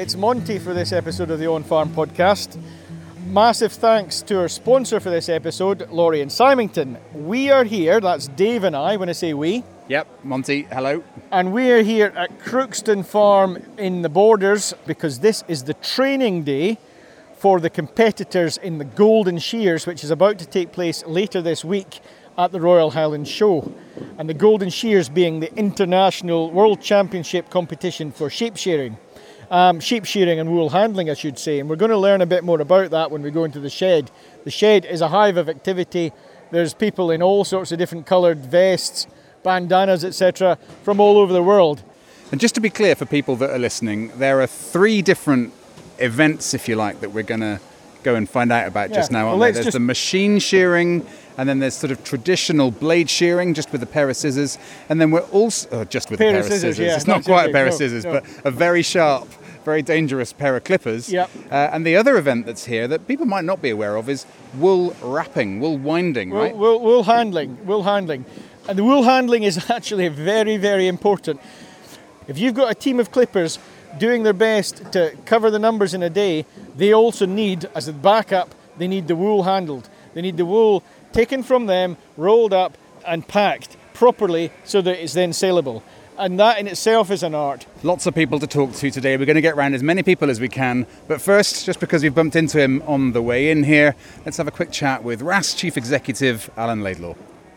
It's Monty for this episode of the On Farm podcast. Massive thanks to our sponsor for this episode, Lawrie and Symington. We are here, that's Dave and I, when I say we, Yep, Monty, hello. and we are here at Crookston Farm in the Borders because this is the training day for the competitors in the Golden Shears, which is about to take place later this week at the Royal Highland Show. And the Golden Shears being the international world championship competition for sheep shearing. Um, sheep shearing and wool handling, I should say. And we're going to learn a bit more about that when we go into the shed. The shed is a hive of activity. There's people in all sorts of different coloured vests, bandanas, etc., from all over the world. And just to be clear for people that are listening, there are three different events, if you like, that we're going to go and find out about just now. well, aren't there? There's the machine shearing, and then there's sort of traditional blade shearing, just with a pair of scissors, and then we're also oh, just with Pair a pair of scissors, scissors. yeah, it's not quite a pair big, of scissors, no. but a very sharp, very dangerous pair of clippers. Yep. Uh, and the other event that's here that people might not be aware of is wool wrapping, wool winding, Wool, right? wool, wool handling, wool handling. And the wool handling is actually very, very important. If you've got a team of clippers doing their best to cover the numbers in a day, they also need, as a backup, they need the wool handled. They need the wool taken from them, rolled up, and packed properly so that it's then saleable. And that in itself is an art. Lots of people to talk to today. We're going to get around as many people as we can. But first, just because we've bumped into him on the way in here, let's have a quick chat with RHASS Chief Executive Alan Laidlaw.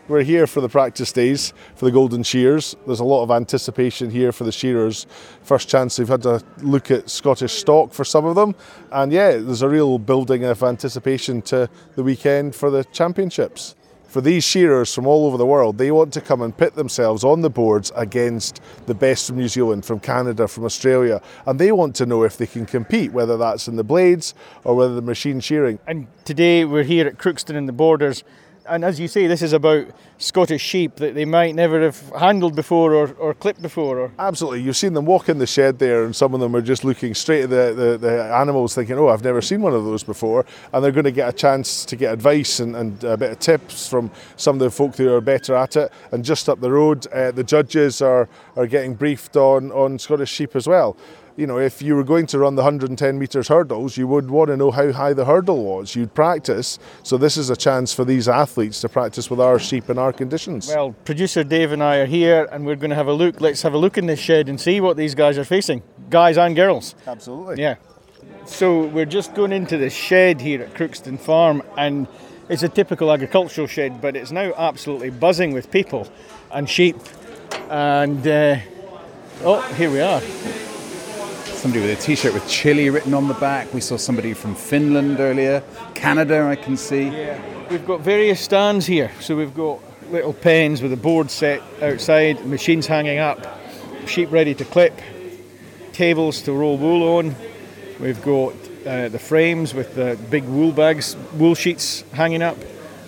We're here for the practice days for the Golden Shears. There's a lot of anticipation here for the shearers. First chance they've had to look at Scottish stock for some of them. And yeah, there's a real building of anticipation to the weekend for the championships. For these shearers from all over the world, they want to come and pit themselves on the boards against the best from New Zealand, from Canada, from Australia. And they want to know if they can compete, whether that's in the blades or whether the machine shearing. And today we're here at Crookston in the Borders. And as you say, this is about Scottish sheep that they might never have handled before or, or clipped before. Or Absolutely. You've seen them walk in the shed there, and some of them are just looking straight at the, the, the animals, thinking, oh, I've never seen one of those before. And they're going to get a chance to get advice and, and a bit of tips from some of the folk who are better at it. And just up the road, uh, the judges are, are getting briefed on, on Scottish sheep as well. You know, if you were going to run the 110 metres hurdles, you would want to know how high the hurdle was. You'd practice. So, this is a chance for these athletes to practice with our sheep in our conditions. well, producer Dave and I are here, and we're going to have a look. Let's have a look in this shed and see what these guys are facing, guys and girls. Absolutely. Yeah. So we're just going into the shed here at Crookston Farm, and it's a typical agricultural shed, but it's now absolutely buzzing with people and sheep. And uh, oh, here we are. Somebody with a t shirt with Chile written on the back. We saw somebody from Finland earlier. Canada, I can see. Yeah. We've got various stands here. So we've got little pens with a board set outside, machines hanging up, sheep ready to clip, tables to roll wool on. We've got uh, the frames with the big wool bags, wool sheets hanging up,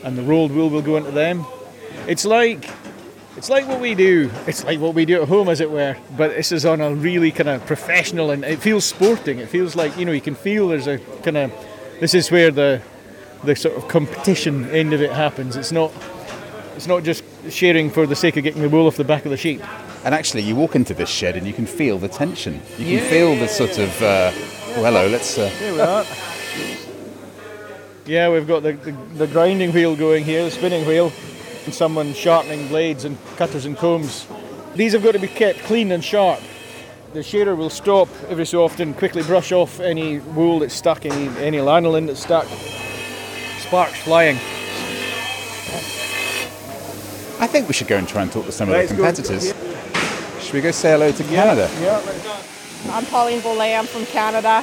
and the rolled wool will go into them. It's like it's like what we do. It's like what we do at home, as it were. But this is on a really kind of professional, and it feels sporting. It feels like you know you can feel there's a kind of this is where the the sort of competition end of it happens. It's not it's not just sharing for the sake of getting the wool off the back of the sheep. And actually, you walk into this shed and you can feel the tension. You can feel the sort of. Uh, oh, hello, let's. Uh, Here we are. Yeah, we've got the, the, the grinding wheel going here, the spinning wheel, and someone sharpening blades and cutters and combs. These have got to be kept clean and sharp. the shearer will stop every so often, quickly brush off any wool that's stuck, any, any lanolin that's stuck. Sparks flying. I think we should go and try and talk to some Let's of the go. competitors. Should we go say hello to Canada? Yeah. I'm Pauline Bollet. I'm from Canada.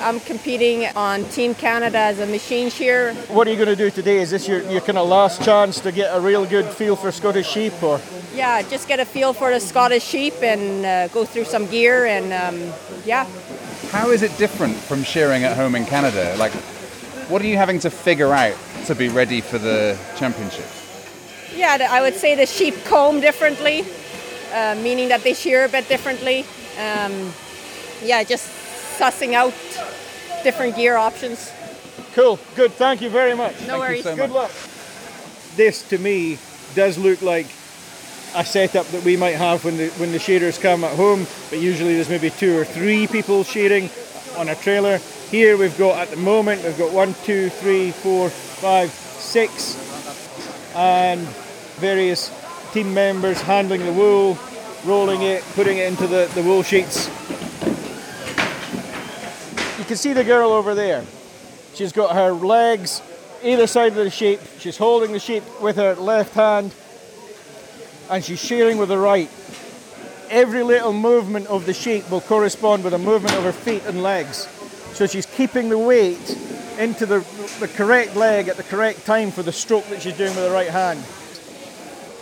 I'm competing on Team Canada as a machine shearer. What are you going to do today? Is this your, your kind of last chance to get a real good feel for Scottish sheep, or Yeah, just get a feel for the Scottish sheep and uh, go through some gear and um, yeah. How is it different from shearing at home in Canada? Like, what are you having to figure out to be ready for the championship? Yeah, I would say the sheep comb differently, uh, meaning that they shear a bit differently. Um, yeah, just sussing out different gear options. cool, good. Thank you very much. No worries. so Good luck. This to me does look like a setup that we might have when the when the shearers come at home, but usually there's maybe two or three people shearing on a trailer. Here we've got at the moment we've got one, two, three, four, five, six, and various team members handling the wool, rolling it, putting it into the, the wool sheets. You can see the girl over there. She's got her legs either side of the sheep. She's holding the sheep with her left hand and she's shearing with the right. Every little movement of the sheep will correspond with a movement of her feet and legs. So she's keeping the weight into the, the correct leg at the correct time for the stroke that she's doing with the right hand.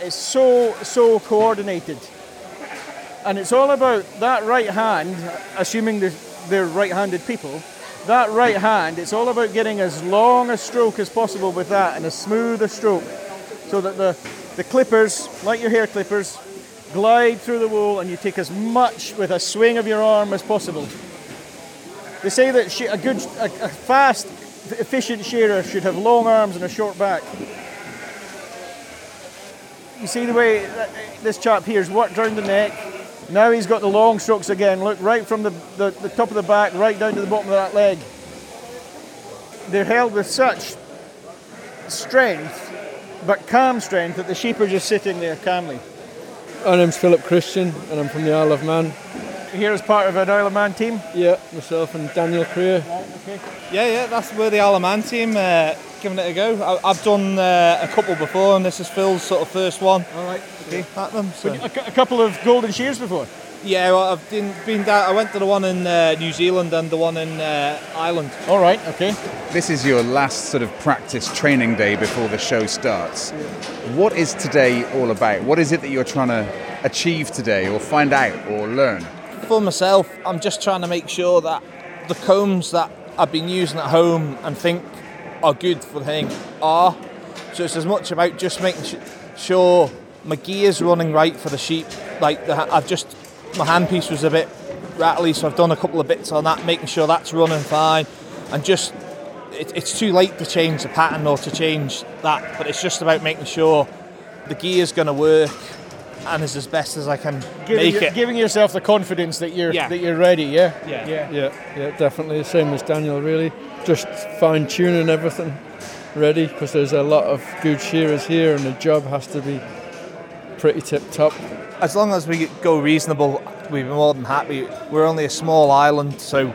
It's so, so coordinated. And it's all about that right hand, assuming they're, they're right handed people, that right hand, it's all about getting as long a stroke as possible with that and as smooth a stroke so that the, the clippers, like your hair clippers, glide through the wool and you take as much with a swing of your arm as possible. They say that a good, a, a fast, efficient shearer should have long arms and a short back. You see the way this chap here's worked round the neck. Now he's got the long strokes again. Look, right from the, the, the top of the back right down to the bottom of that leg. They're held with such strength, but calm strength, that the sheep are just sitting there calmly. My name's Philip Christian and I'm from the Isle of Man. Here as part of an Isle of Man team. Yeah, myself and Daniel Creer. Yeah, yeah, that's where the Isle of Man team uh, giving it a go. I, I've done uh, a couple before, and this is Phil's sort of first one. All right. Okay. At them, so. A, a couple of golden shears before. Yeah, well, I've been, been down. I went to the one in uh, New Zealand and the one in uh, Ireland. All right. Okay. This is your last sort of practice training day before the show starts. What is today all about? What is it that you're trying to achieve today, or find out, or learn? For myself, I'm just trying to make sure that the combs that I've been using at home and think are good for the thing are. So it's as much about just making sh- sure my gear's running right for the sheep. Like the, I've just my handpiece was a bit rattly, so I've done a couple of bits on that, making sure that's running fine, and just it, it's too late to change the pattern or to change that. But it's just about making sure the gear's going to work and is as best as I can Giving, make your- it. giving yourself the confidence that you're Yeah. that you're ready. Yeah. Yeah. Yeah. Yeah, yeah, definitely the same as Daniel, really. Just fine tuning everything ready because there's a lot of good shearers here and the job has to be pretty tip top. as long as we go reasonable, we'd be more than happy. We're only a small island, so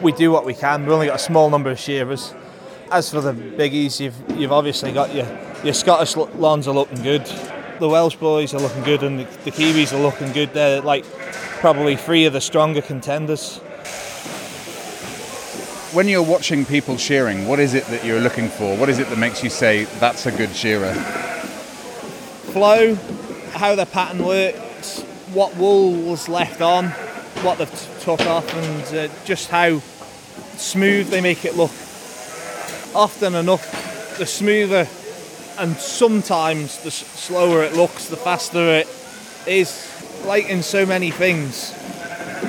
we do what we can. We've only got a small number of shearers. As for the biggies, you've you've obviously got your your Scottish lawns are looking good. The Welsh boys are looking good, and the, the Kiwis are looking good. They're like probably three of the stronger contenders. When you're watching people shearing, what is it that you're looking for? What is it that makes you say that's a good shearer? flow, how the pattern works, what wool was left on, what they've t- took off, and uh, just how smooth they make it look. Often enough, the smoother and sometimes the slower it looks, the faster it is. Like in so many things,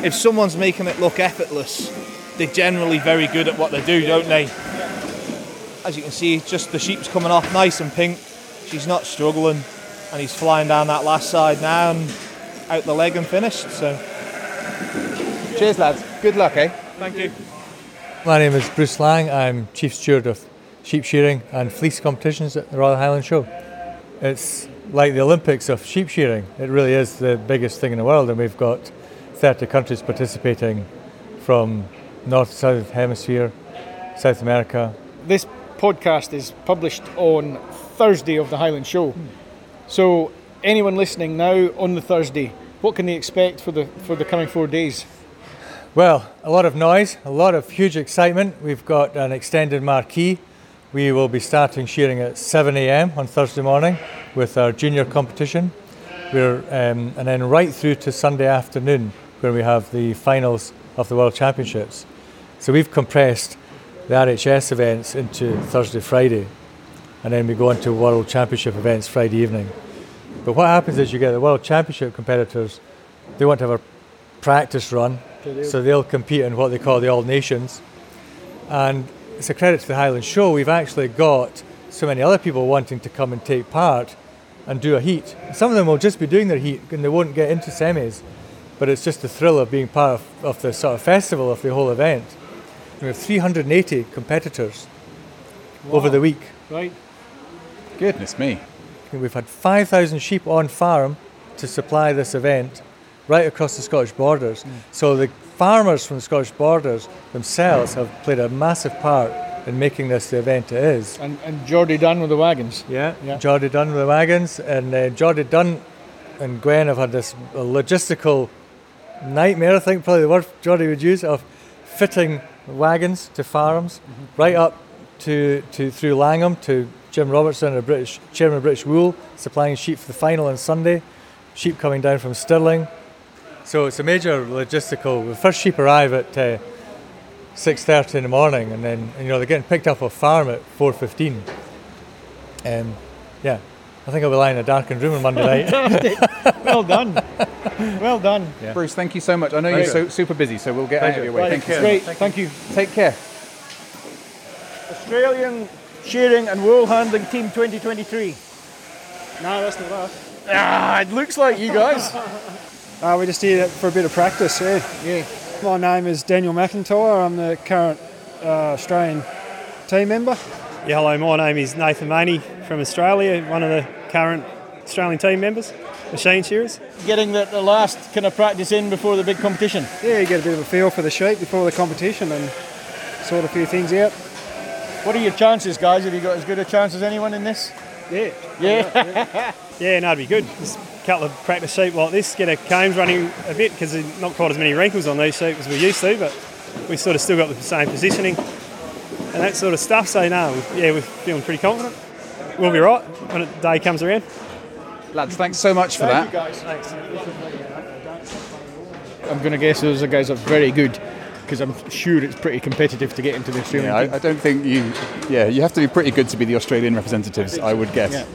if someone's making it look effortless, they're generally very good at what they do, don't they? As you can see, just the sheep's coming off nice and pink. She's not struggling, and he's flying down that last side now and out the leg and finished. So, Cheers, lads. Good luck, eh? thank you. My name is Bruce Lang. I'm Chief Steward of Sheep Shearing and Fleece Competitions at the Royal Highland Show. It's like the Olympics of sheep shearing. It really is the biggest thing in the world, and we've got 30 countries participating from North, South Hemisphere, South America. This podcast is published on Thursday of the Highland Show. Hmm. So anyone listening now on the Thursday, what can they expect for the for the coming four days? Well, a lot of noise, a lot of huge excitement. We've got an extended marquee. We will be starting shearing at 7 a.m. on Thursday morning with our junior competition. We're, um, and then right through to Sunday afternoon where we have the finals of the World Championships. So we've compressed the RHS events into Thursday, Friday, and then we go on to World Championship events Friday evening. But what happens is you get the World Championship competitors, they want to have a practice run, so they'll compete in what they call the All Nations. And it's a credit to the Highland Show, we've actually got so many other people wanting to come and take part and do a heat. Some of them will just be doing their heat and they won't get into semis, but it's just the thrill of being part of, of the sort of festival of the whole event. We have 380 competitors over the week. Right. Goodness me. We've had 5,000 sheep on farm to supply this event right across the Scottish borders. Hmm. So the farmers from the Scottish borders themselves have played a massive part in making this the event it is. And, and Geordie Dunn with the wagons. Yeah, Yeah. Geordie Dunn with the wagons, and uh, Geordie Dunn and Gwen have had this logistical nightmare, I think probably the word Geordie would use, of fitting wagons to farms right up to, to through Langholm to Jim Robertson, a British chairman of British Wool, supplying sheep for the final on Sunday, sheep coming down from Stirling. So it's a major logistical. The first sheep arrive at uh, 6.30 in the morning and then you know they're getting picked up off farm at 4.15. Um, yeah, I think I'll be lying in a darkened room on Monday night. well done. Well done. Bruce, thank you so much. I know you're so super busy, so we'll get out of your way. Right, Thank you. Great. much. Thank you. Take care. Australian shearing and wool handling team 2023. No, that's not us. Ah, it looks like you guys. Uh, we're just here for a bit of practice, yeah. yeah. My name is Daniel McIntyre. I'm the current uh, Australian team member. Yeah, hello, my name is Nathan Maney from Australia, one of the current Australian team members, machine shearers. Getting the, the last kind of practice in before the big competition. Yeah, you get a bit of a feel for the sheep before the competition and sort a few things out. What are your chances, guys? Have you got as good a chance as anyone in this? Yeah. Yeah. Yeah, no, it'd be good. Just a couple of practice sheep like this, get our combs running a bit because there's not quite as many wrinkles on these sheep as we used to, but we sort of still got the same positioning and that sort of stuff. So, no, yeah, we're feeling pretty confident. We'll be right when the day comes around. Lads, thanks so much for Thank that. you, guys. I'm going to guess those are guys are very good because I'm sure it's pretty competitive to get into the Australian Yeah. I, I don't think you. Yeah, you have to be pretty good to be the Australian representatives, I would guess. Yeah.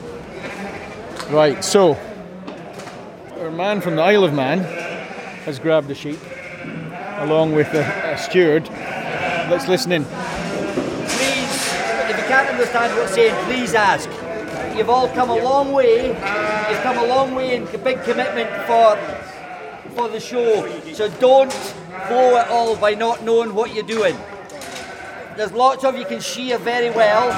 Right, so our man from the Isle of Man has grabbed the sheep along with a, a steward. Let's listen in. Please, if you can't understand what's saying, please ask. You've all come a long way. You've come a long way in big commitment for for the show. So don't blow it all by not knowing what you're doing. There's lots of you can shear very well,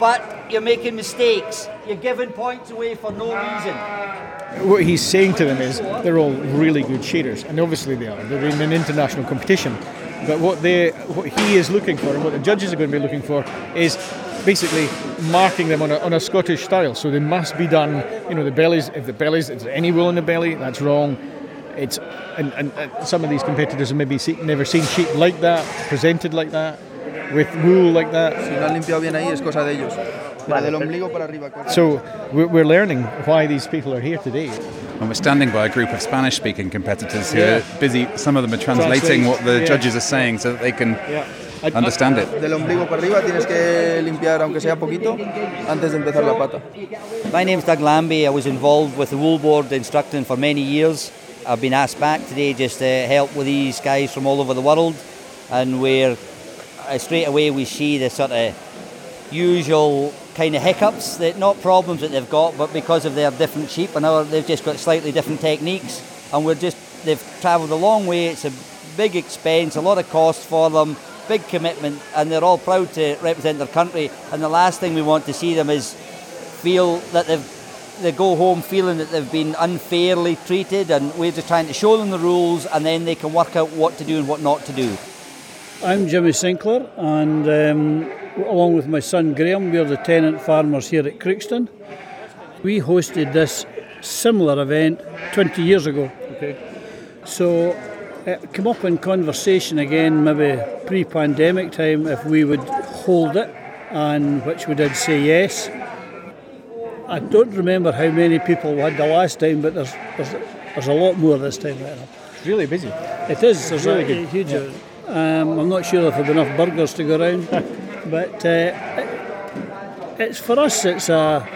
but you're making mistakes. You're giving points away for no reason. What he's saying to them is they're all really good shearers, and obviously they are. They're in an international competition. But what they, what he is looking for, and what the judges are going to be looking for, is basically marking them on a, on a Scottish style. So they must be done. You know, the bellies. If the bellies, if there's any wool in the belly, that's wrong. It's and, and, and some of these competitors have maybe see, never seen sheep like that, presented like that, with wool like that. Si no han limpiado bien ahí es cosa de ellos. Pero del ombligo para arriba. corta. So we're, we're learning why these people are here today. And we're standing by a group of Spanish speaking competitors who Yeah. are busy, some of them are translating Translate, what the yeah. judges are saying so that they can Yeah. understand it. Del ombligo para arriba tienes que limpiar, aunque sea poquito, antes de empezar la pata. My name's Doug Lambie. I was involved with the Wool Board instructing for many years. I've been asked back today just to help with these guys from all over the world, and we're uh, straight away we see the sort of usual kind of hiccups that not problems that they've got, but because of their different sheep and our, they've just got slightly different techniques, and we're just they've travelled a long way. It's a big expense, a lot of cost for them, big commitment, and they're all proud to represent their country. And the last thing we want to see them is feel that they've they go home feeling that they've been unfairly treated, and we're just trying to show them the rules, and then they can work out what to do and what not to do. I'm Jimmy Sinclair, and um, along with my son Graham, we're the tenant farmers here at Crookston. We hosted this similar event 20 years ago. Okay. So it came up in conversation again, maybe pre-pandemic time, if we would hold it, and which we did say yes. I don't remember how many people we had the last time, but there's there's, there's a lot more this time. Right It's really busy. It is. There's really a, good. huge. Um, I'm not sure if there'll be enough burgers to go around, but uh, it, it's for us. It's a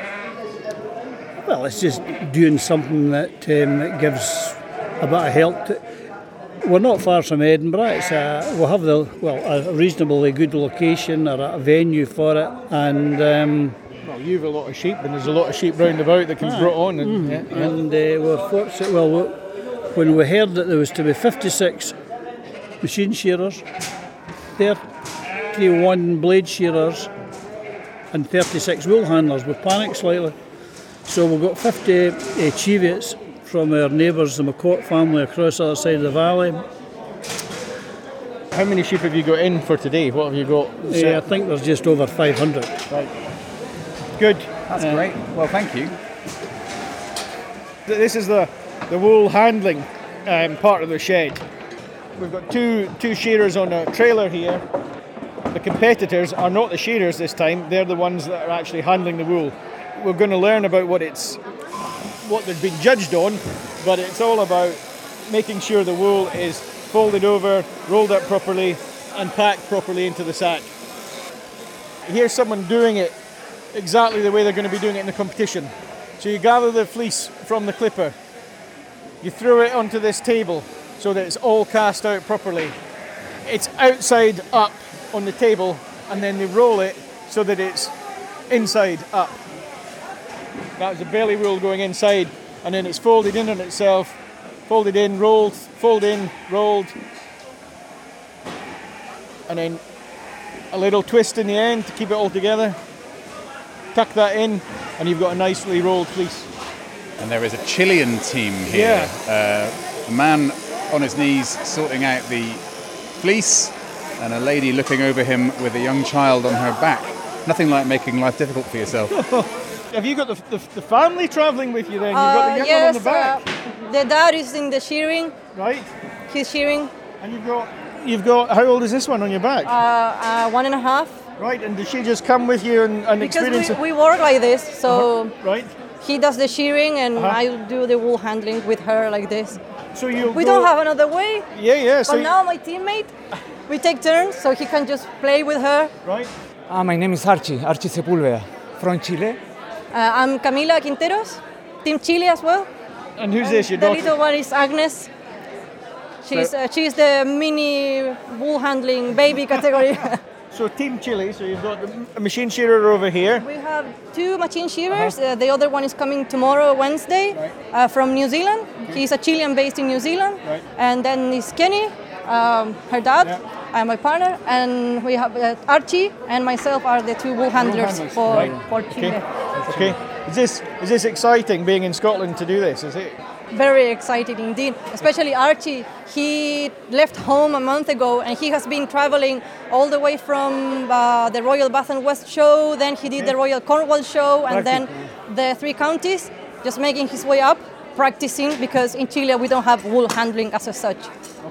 well. It's just doing something that, um, that gives a bit of help. To, we're not far from Edinburgh. It's a, we'll have the well a reasonably good location or a venue for it, and. Um, Well, you've a lot of sheep, and there's a lot of sheep round about that can be brought on. And, Mm. yeah, yeah. And uh, we're fortunate. Well, we- when we heard that there was to be 56 machine shearers, 31 blade shearers, and 36 wool handlers, We've panicked slightly. So we've got 50 uh, Cheviots from our neighbours, the McCourt family, across the other side of the valley. How many sheep have you got in for today? What have you got? Uh, I think there's just over 500. Right. Good. That's Uh, great. Well, thank you. This is the, the wool handling um, part of the shed. We've got two two shearers on a trailer here. The competitors are not the shearers this time; they're the ones that are actually handling the wool. We're going to learn about what it's what they've been judged on, but it's all about making sure the wool is folded over, rolled up properly, and packed properly into the sack. Here's someone doing it exactly the way they're going to be doing it in the competition. So you gather the fleece from the clipper, you throw it onto this table so that it's all cast out properly. It's outside up on the table, and then they roll it so that it's inside up. That's a belly roll going inside, and then it's folded in on itself, folded in, rolled, folded in, rolled, and then a little twist in the end to keep it all together. Tuck that in, and you've got a nicely rolled fleece. And there is a Chilean team here. Uh, a man on his knees sorting out the fleece, and a lady looking over him with a young child on her back. Nothing like making life difficult for yourself. Have you got the, the, the family travelling with you then? You've got the young yes, one on the back. uh, the dad is in the shearing. Right. He's shearing. And you've got You've got how old is this one on your back? Uh, uh, one and a half. Right, and does she just come with you and, and Because experience we, we work like this, so Uh-huh, right. he does the shearing and Uh-huh. I do the wool handling with her like this. So you We go- don't have another way. Yeah, yeah. So but you- now my teammate, we take turns, so he can just play with her. Right. Ah, my name is Archie, Archie Sepúlveda, from Chile. Uh, I'm Camila Quinteros, Team Chile as well. And who's this, your the daughter? little one is Agnes. She's, uh, she's the mini wool handling baby category. So Team Chile, so you've got the machine shearer over here. we have two machine shearers. uh the other one is coming tomorrow, Wednesday, uh, from New Zealand. He's a Chilean based in New Zealand. Right. And then is Kenny, um, her dad, and my partner. And we have uh, Archie and myself are the two wool handlers handlers, for, right. for Chile. Okay. Okay. Is this is this exciting being in Scotland to do this? Is it? Very exciting indeed, especially Archie. He left home a month ago and he has been traveling all the way from uh, the Royal Bath and West show, then he did the Royal Cornwall show, and then the three counties, just making his way up, practicing because in Chile we don't have wool handling as a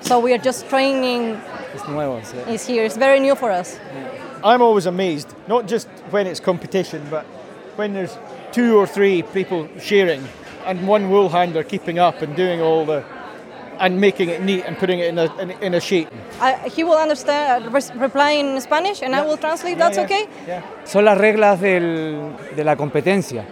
such. So we are just training Es nuevo, sí. is here. It's very new for us. I'm always amazed, not just when it's competition, but when there's two or three people sharing and one wool handler keeping up and doing all the and making it neat and putting it in a in, in a sheet. I, he will understand, uh, res- reply in Spanish, and I will translate. That's okay. Son las reglas del- de la competencia.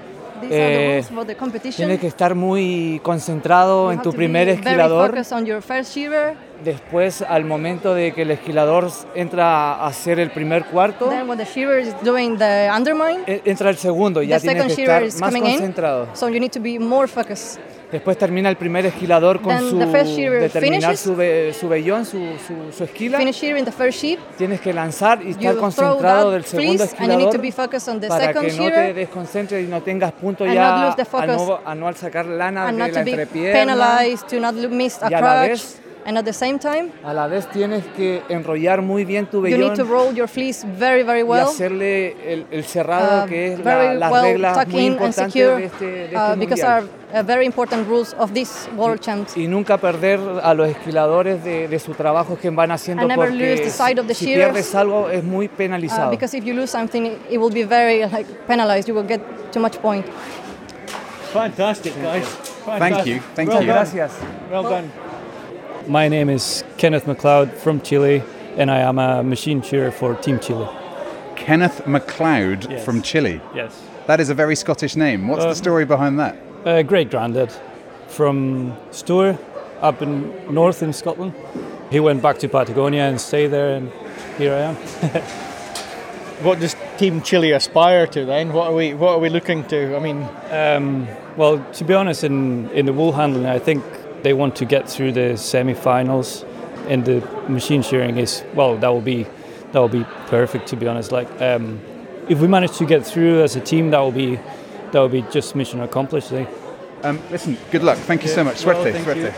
These are the Eh, rules for the competition. Tienes que estar muy concentrado You en have tu to primer be very esquilador. focused on your first shearer. Después, al momento de que el esquilador entra a hacer el primer cuarto, Then when the shearer is doing the undermine, e- entra el segundo. Ya the tienes second que shearer estar is más coming concentrado. in. So you need to be more focused. Después termina el primer esquilador con Then su the first shearer de terminar finishes. su, ve- su vellón, su, su, su esquila. Finish shearing the first sheep. Tienes que lanzar y estar You throw concentrado that del segundo fleece and you need to esquilador be focused on the para second que no te shearer desconcentres y no tengas punto and ya not lose the a focus no, a no al sacar lana and de not la to be entrepierna. penalized, to not lo- miss a Y a la crutch. vez- And at the same time, A la vez tienes que enrollar muy bien tu you vellón need to roll your fleece very, very y well. hacerle el, el cerrado uh, que es la, las well reglas muy importantes secure de este, de este uh, because mundial. are uh, very important rules of this World Champs. y nunca perder a los esquiladores de, de su trabajo que van haciendo And never porque lose the sight of the si shearers. pierdes algo es muy Uh, penalizado. because if you lose something, it- it will be very like penalized. You will get too much point. Fantastic, guys. Thank you, thank well you. Done. Gracias. Well done. My name is Kenneth McLeod from Chile, and I am a machine shearer for Team Chile. Kenneth MacLeod Yes. from Chile. Yes. That is a very Scottish name. What's the Um, story behind that? Uh, great granddad from Stour, up in north in Scotland. He went back to Patagonia and stayed there, and here I am. What does Team Chile aspire to then? What are we What are we looking to? I mean, Um, well, to be honest, in, in the wool handling, I think they want to get through the semi-finals. And the machine shearing is well, that will be that will be perfect. To be honest, like um, if we manage to get through as a team, that will be that will be just mission accomplished. I think. Um, listen, good luck. Thank you so much. Well, Suerte, thank suerte.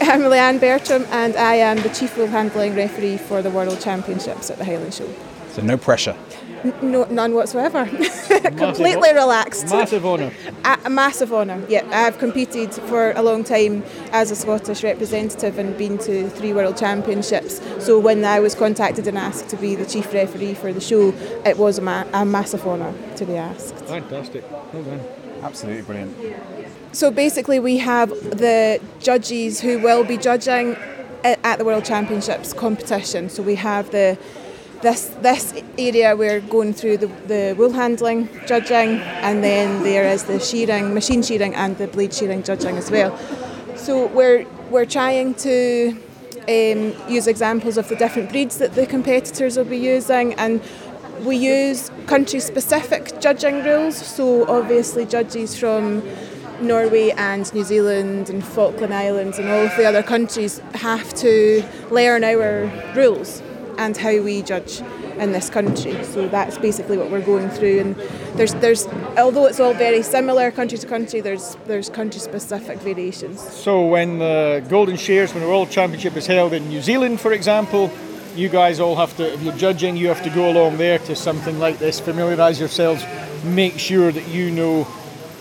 I'm Leanne Bertram and I am the Chief Wool Handling Referee for the World Championships at the Highland Show. So no pressure. N- no, none whatsoever. Completely relaxed. Massive honour. A, a massive honour. Yeah, I've competed for a long time as a Scottish representative and been to three World Championships. So when I was contacted and asked to be the chief referee for the show, it was a, ma- a massive honour to be asked. Fantastic. Well done. Absolutely brilliant. So basically, we have the judges who will be judging at the World Championships competition. So we have the this this area we're going through the, the wool handling judging, and then there is the shearing, machine shearing, and the blade shearing judging as well. So we're we're trying to um, use examples of the different breeds that the competitors will be using, and we use country-specific judging rules. So obviously, judges from Norway and New Zealand and Falkland Islands and all of the other countries have to learn our rules and how we judge in this country. So that's basically what we're going through. And there's there's although it's all very similar country to country, there's there's country specific variations. So when the Golden Shears, when the World Championship is held in New Zealand, for example, you guys all have to, if you're judging, you have to go along there to something like this, familiarise yourselves, make sure that you know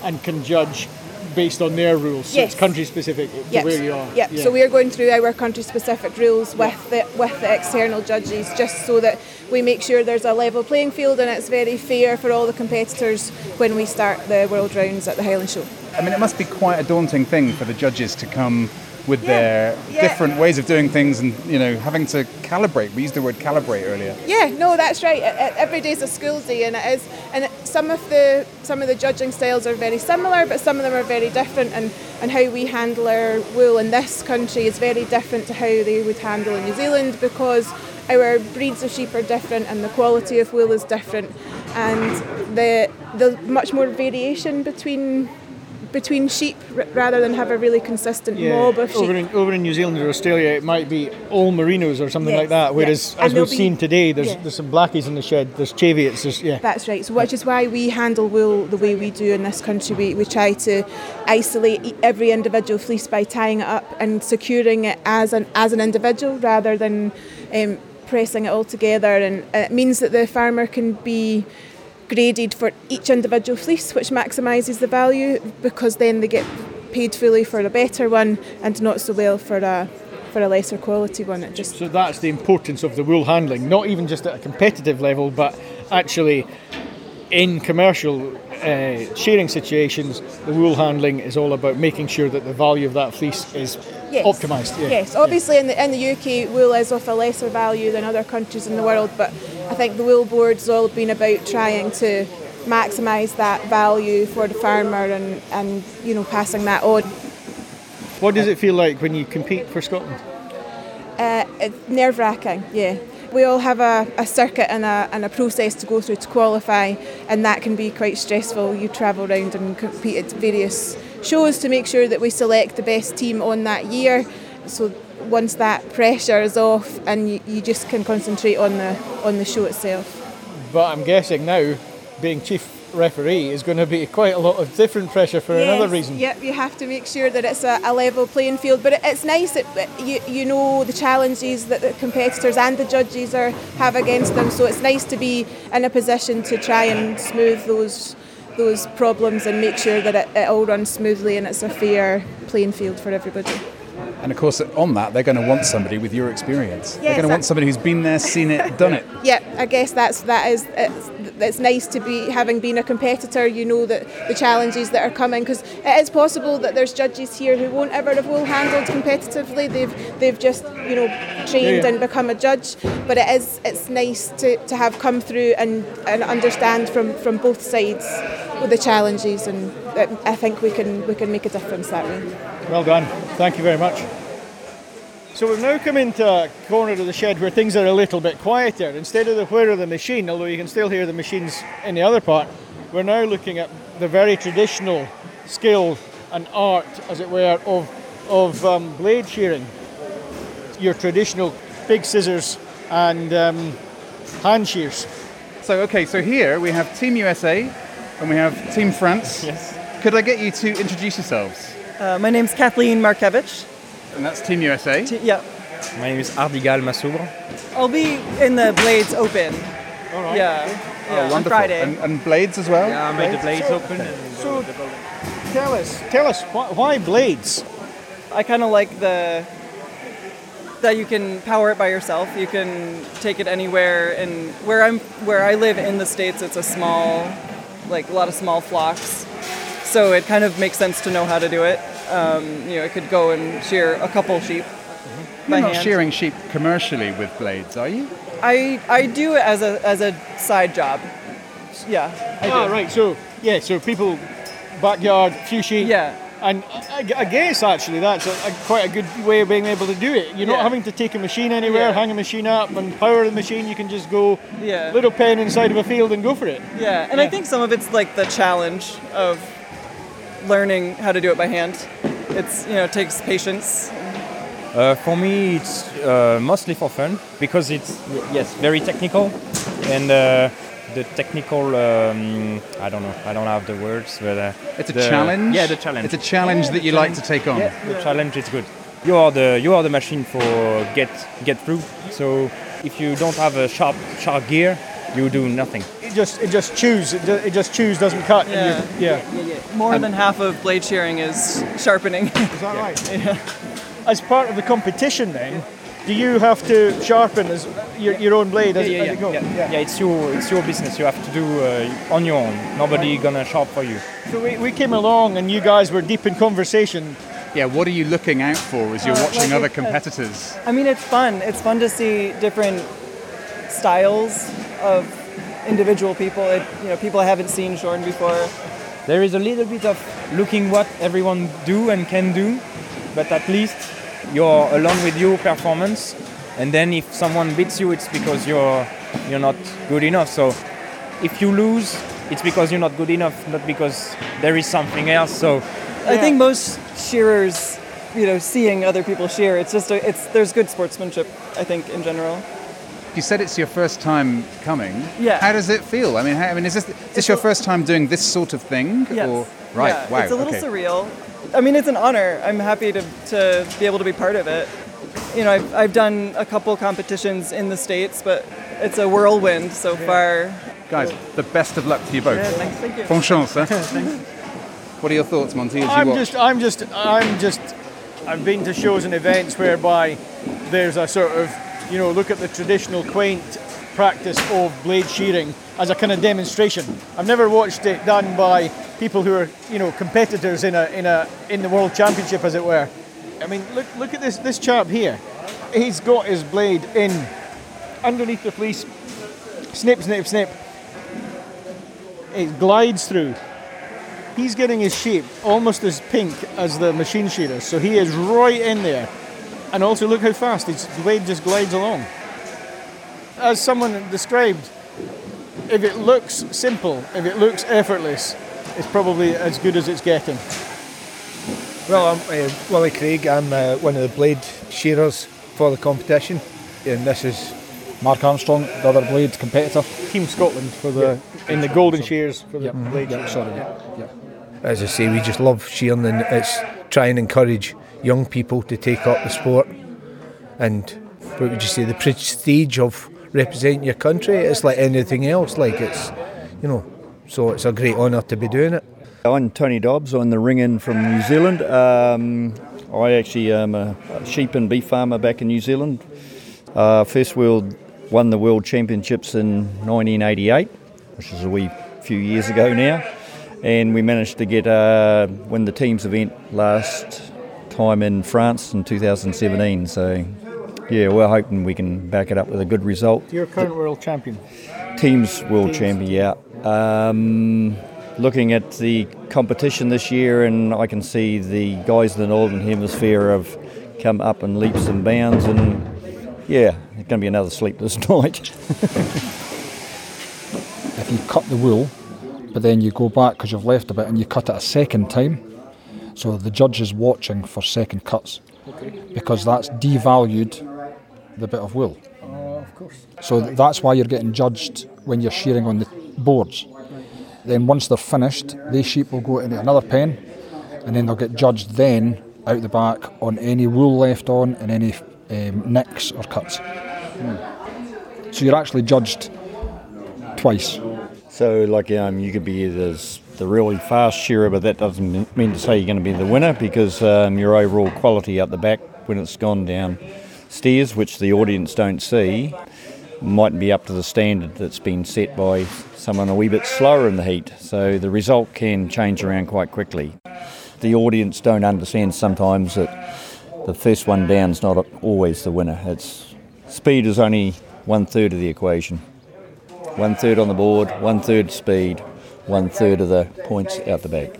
and can judge based on their rules. So Yes. it's country specific to Yep. where you are. Yep. Yeah. So we're going through our country specific rules with the with the external judges just so that we make sure there's a level playing field and it's very fair for all the competitors when we start the world rounds at the Highland Show. I mean, it must be quite a daunting thing for the judges to come with their yeah. different ways of doing things and, you know, having to calibrate. We used the word calibrate earlier. Yeah, no, that's right. Every day's a school day, and it is. And some of the some of the judging styles are very similar, but some of them are very different. And, and how we handle our wool in this country is very different to how they would handle in New Zealand because our breeds of sheep are different and the quality of wool is different, and the the much more variation between between sheep r- rather than have a really consistent mob of sheep. over in, over in New Zealand or Australia, it might be all merinos or something Yes, like that. Whereas, yeah. As we've be- seen today, there's yeah. there's some blackies in the shed. There's Cheviots. There's yeah. That's right. So, which is why we handle wool the way we do in this country. We, we try to isolate every individual fleece by tying it up and securing it as an as an individual rather than um, pressing it all together. And it means that the farmer can be graded for each individual fleece, which maximises the value because then they get paid fully for a better one and not so well for a for a lesser quality one. It just So that's the importance of the wool handling, not even just at a competitive level, but actually in commercial uh, sharing situations, the wool handling is all about making sure that the value of that fleece is Yes. optimised. Yeah. Yes, obviously in the in the UK, wool is of a lesser value than other countries in the world, but I think the wool board's all been about trying to maximise that value for the farmer and, and you know passing that on. What does it feel like when you compete for Scotland? Uh, it's nerve wracking, yeah. We all have a, a circuit and a, and a process to go through to qualify, and that can be quite stressful. You travel around and compete at various shows to make sure that we select the best team on that year. So once that pressure is off, and you, you just can concentrate on the on the show itself. But I'm guessing now, being chief referee is going to be quite a lot of different pressure for Yes, another reason. Yep, you have to make sure that it's a, a level playing field. But it, it's nice that you, you know the challenges that the competitors and the judges are have against them. So it's nice to be in a position to try and smooth those those problems and make sure that it, it all runs smoothly and it's a fair playing field for everybody. And of course, on that, they're going to want somebody with your experience. they're going to want somebody who's been there, seen it, done it. Yeah, I guess that's that is it's, it's nice to be having been a competitor. You know that the challenges that are coming because it is possible that there's judges here who won't ever have wool handled competitively. They've they've just you know trained Yeah. and become a judge. But it is it's nice to, to have come through and, and understand from, from both sides the challenges and I think we can we can make a difference that way. Well done. Thank you very much. So we've now come into a corner of the shed where things are a little bit quieter. Instead of the whir of the machine, although you can still hear the machines in the other part, we're now looking at the very traditional skill and art, as it were, of, of um, blade shearing. Your traditional big scissors and um, hand shears. So, okay, so here we have Team USA and we have Team France. Yes. Could I get you to introduce yourselves? Uh, my name's Kathleen Markevich. And that's Team USA. yeah. My name is Ardigal Massour. I'll be in the Blades Open. All right. Yeah. Oh, yeah, on wonderful. Friday. And, and blades as well? Yeah, I made the blades So- open. And So tell us, tell us, why, why blades? I kind of like the that you can power it by yourself. You can take it anywhere, and where I'm, where I live in the states, it's a small, like a lot of small flocks, so it kind of makes sense to know how to do it. Um, you know, I could go and shear a couple sheep by You're not hand. shearing sheep commercially with blades, are you? I I do it as a as a side job. Yeah. I do. Ah, right. So yeah, so people backyard, few sheep. Yeah. And I, I guess actually that's a, a, quite a good way of being able to do it. You're not having to take a machine anywhere, Yeah. hang a machine up, and power the machine. You can just go Yeah. little pen inside of a field and go for it. Yeah, and I think some of it's like the challenge of learning how to do it by hand. It's you know it takes patience. Uh, for me, it's uh, mostly for fun because it's yes very technical, and uh, the technical um, I don't know I don't have the words, but uh, It's a the- challenge? Yeah, the challenge. It's a challenge Yeah, that the you like to take on? Yeah, the challenge is good. You are the you are the machine for get get through. So if you don't have a sharp sharp gear, you do nothing. It just it just chews. It, ju- it just chews, doesn't cut. Yeah. And you, yeah. More than half of blade shearing is sharpening. Is that right? As part of the competition, then, do you have to sharpen as your, your own blade as, yeah, as yeah, you go? yeah, yeah. It's your it's your business. You have to do uh, on your own. Nobody gonna sharp for you. So we, we came along and you guys were deep in conversation. Yeah, what are you looking out for as you're Uh, watching like other it- uh, competitors? I mean, it's fun. It's fun to see different styles of individual people. It, you know, people I haven't seen shorn before. There is a little bit of looking what everyone do and can do, but at least you're alone with your performance. And then if someone beats you, it's because you're you're not good enough. So if you lose, it's because you're not good enough, not because there is something else. So I think most shearers, you know, seeing other people shear, it's just a, it's there's good sportsmanship. I think in general. You said it's your first time coming. Yeah. How does it feel? I mean, how, I mean, is this, is this your first time doing this sort of thing? Yes. Or, right. Yeah, wow. It's a little okay. surreal. I mean, it's an honor. I'm happy to, to be able to be part of it. You know, I've, I've done a couple competitions in the States, but it's a whirlwind so far. Guys, the best of luck to you both. Yeah, thanks, thank you. Bon chance, huh? What are your thoughts, Monty, as I'm watch? just, I'm just, I'm just, I've been to shows and events whereby there's a sort of, you know, look at the traditional quaint practice of blade shearing as a kind of demonstration. I've never watched it done by people who are, you know, competitors in a, in a, in the world championship, as it were. I mean, look, look at this, this chap here. He's got his blade in underneath the fleece, snip, snip, snip. It glides through. He's getting his shape almost as pink as the machine shearer, so he is right in there. And also, look how fast his blade just glides along. As someone described, if it looks simple, if it looks effortless, it's probably as good as it's getting. Well, I'm uh, Willie Craig. I'm uh, one of the blade shearers for the competition, and this is Mark Armstrong, the other blade competitor. Team Scotland for the in the golden shears for the Yep. blade. Yep, sorry. as I say, we just love shearing, and it's try and encourage young people to take up the sport. And what would you say, the prestige of representing your country? It's like anything else. Like it's, you know, so it's a great honour to be doing it. I'm Tony Dobbs. I'm the ring in from New Zealand. Um, I actually am a, sheep and beef farmer back in New Zealand. Uh, first world won the world championships in 1988, which is a wee few years ago now, and we managed to get uh, win the teams event last time in France in 2017. So, yeah, we're hoping we can back it up with a good result. You're a current world champion. Teams world champion, yeah. Um, looking at the competition this year, and I can see the guys in the Northern Hemisphere have come up in leaps and bounds, and yeah, it's going to be another sleepless night. If you cut the wool, but then you go back because you've left a bit and you cut it a second time, so the judge is watching for second cuts because that's devalued the bit of wool. Oh, of course. So that's why you're getting judged when you're shearing on the boards. Then once they're finished, these sheep will go into another pen, and then they'll get judged then out the back on any wool left on and any um, nicks or cuts. So you're actually judged twice. So, like, um, you could be the, the really fast shearer, but that doesn't mean to say you're going to be the winner because um, your overall quality at the back when it's gone down stairs, which the audience don't see, mightn't be up to the standard that's been set by someone a wee bit slower in the heat. So the result can change around quite quickly. The audience don't understand sometimes that the first one down is not always the winner. It's speed is only one third of the equation. One third on the board, one third speed, one third of the points out the back.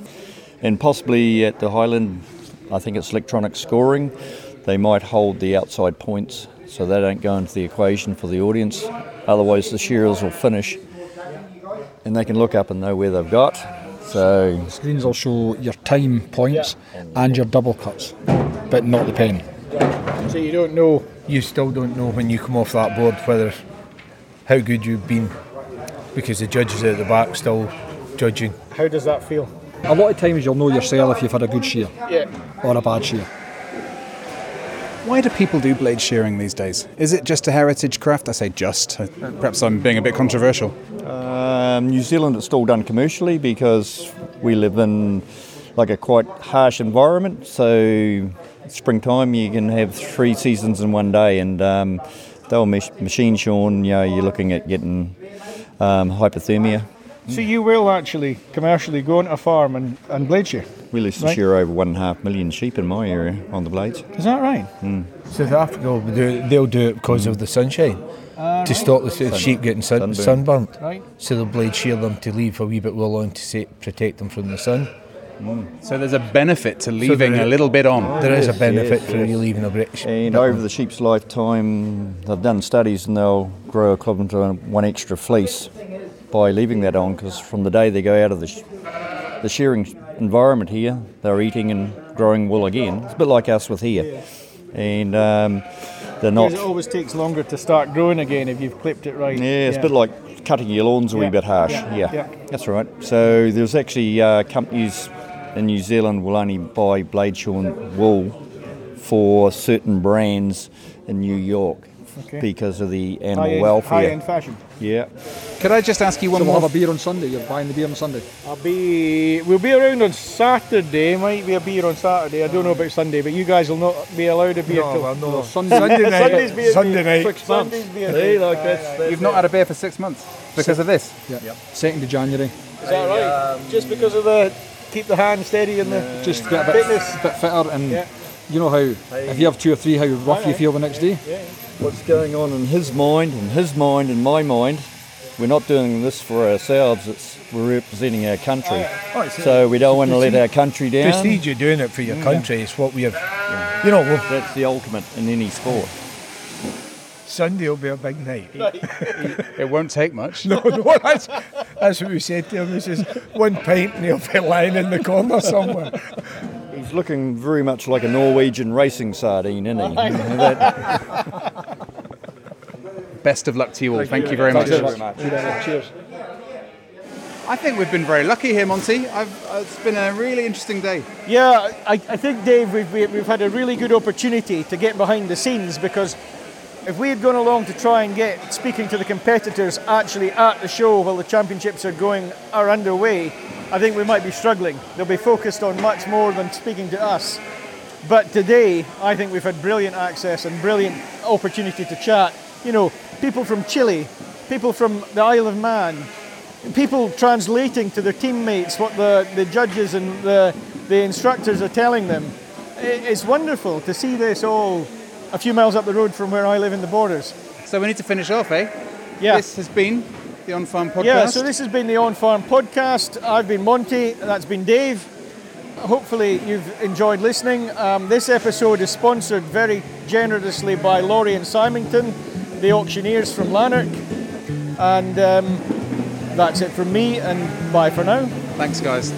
And possibly at the Highland, I think it's electronic scoring, they might hold the outside points so they don't go into the equation for the audience. Otherwise, the shearers will finish and they can look up and know where they've got. So Screens will show your time points and your double cuts, but not the pen. So you don't know, you still don't know when you come off that board whether how good you've been because the judges at the back still judging. How does that feel? A lot of times you'll know yourself if you've had a good shear Yeah. or a bad shear. Why do people do blade shearing these days? Is it just a heritage craft? I say just. uh, Perhaps I'm being a bit controversial. Um, New Zealand it's still done commercially because we live in like a quite harsh environment. So springtime you can have three seasons in one day, and um, they'll mach- machine shorn. You know, you're looking at getting um, hypothermia. So you will actually commercially go into a farm and, and blade shear. We used to Right. shear over one and a half million sheep in my area on the blades. Is that right? Mm. South Africa will do it, they'll do it because of the sunshine Ah, to right. stop the s- sheep getting sun, Sunburn. sunburnt. Right. So they'll blade shear them to leave a wee bit wool on to sa- protect them from the sun. So there's a benefit to leaving there- a little bit on. There is a benefit yes, for yes. you leaving a bit. And over the sheep's lifetime, they've done studies and they'll grow a equivalent to one extra fleece by leaving that on because from the day they go out of the, sh- the shearing environment here, they're eating and growing wool again. It's a bit like us with here. And um, they're not. Because it always takes longer to start growing again if you've clipped it right. Yeah, it's a bit like cutting your lawns a wee Yeah, bit harsh. yeah, Yeah, yeah. that's right. So there's actually uh, companies in New Zealand will only buy blade shorn wool for certain brands in New York Okay. because of the animal High-end- welfare. high-end fashion. Yeah. Can I just ask you one so we'll have a beer on Sunday. You're buying the beer on Sunday. I'll be. We'll be around on Saturday. Might be a beer on Saturday. I don't know about Sunday, but you guys will not be allowed a beer No, till well, no. Sunday- Sunday night. Sunday's beer Sunday night. Six months. Sunday's beer Hey, day. like Aye, that's- You've not had a beer for six months because of this. Yeah. Second of January. Is that right? Um, just because of the keep the hand steady and the Just get a bit, fitness. bit fitter and Yeah. you know how if you have two or three how rough you feel the next day. What's going on in his mind, in his mind, in my mind? We're not doing this for ourselves. It's we're representing our country. Oh, it's a- so we don't want to let our country down. Prestige, you're doing it for your country. It's what we have. You know, we'll, That's the ultimate in any sport. Sunday will be a big night. It won't take much. No, no, that's, that's what we said to him. He says, one pint and he'll be lying in the corner somewhere. He's looking very much like a Norwegian racing sardine, isn't he? Best of luck to you all. Thank, you very much. Cheers. I think we've been very lucky here, Monty. I've, uh, it's been a really interesting day. Yeah, I, I think, Dave, we've, we've had a really good opportunity to get behind the scenes because if we had gone along to try and get speaking to the competitors actually at the show while the championships are going are underway, I think we might be struggling. They'll be focused on much more than speaking to us. But today, I think we've had brilliant access and brilliant opportunity to chat. You know, people from Chile, people from the Isle of Man, people translating to their teammates what the, the judges and the, the instructors are telling them. It's wonderful to see this all a few miles up the road from where I live in the borders. So we need to finish off, eh? Yeah. This has been the On Farm podcast. Yeah, so this has been the On Farm podcast. I've been Monty, that's been Dave. Hopefully, you've enjoyed listening. Um, this episode is sponsored very generously by Lawrie and Symington, the auctioneers from Lanark. And um, that's it from me, and bye for now. Thanks, guys.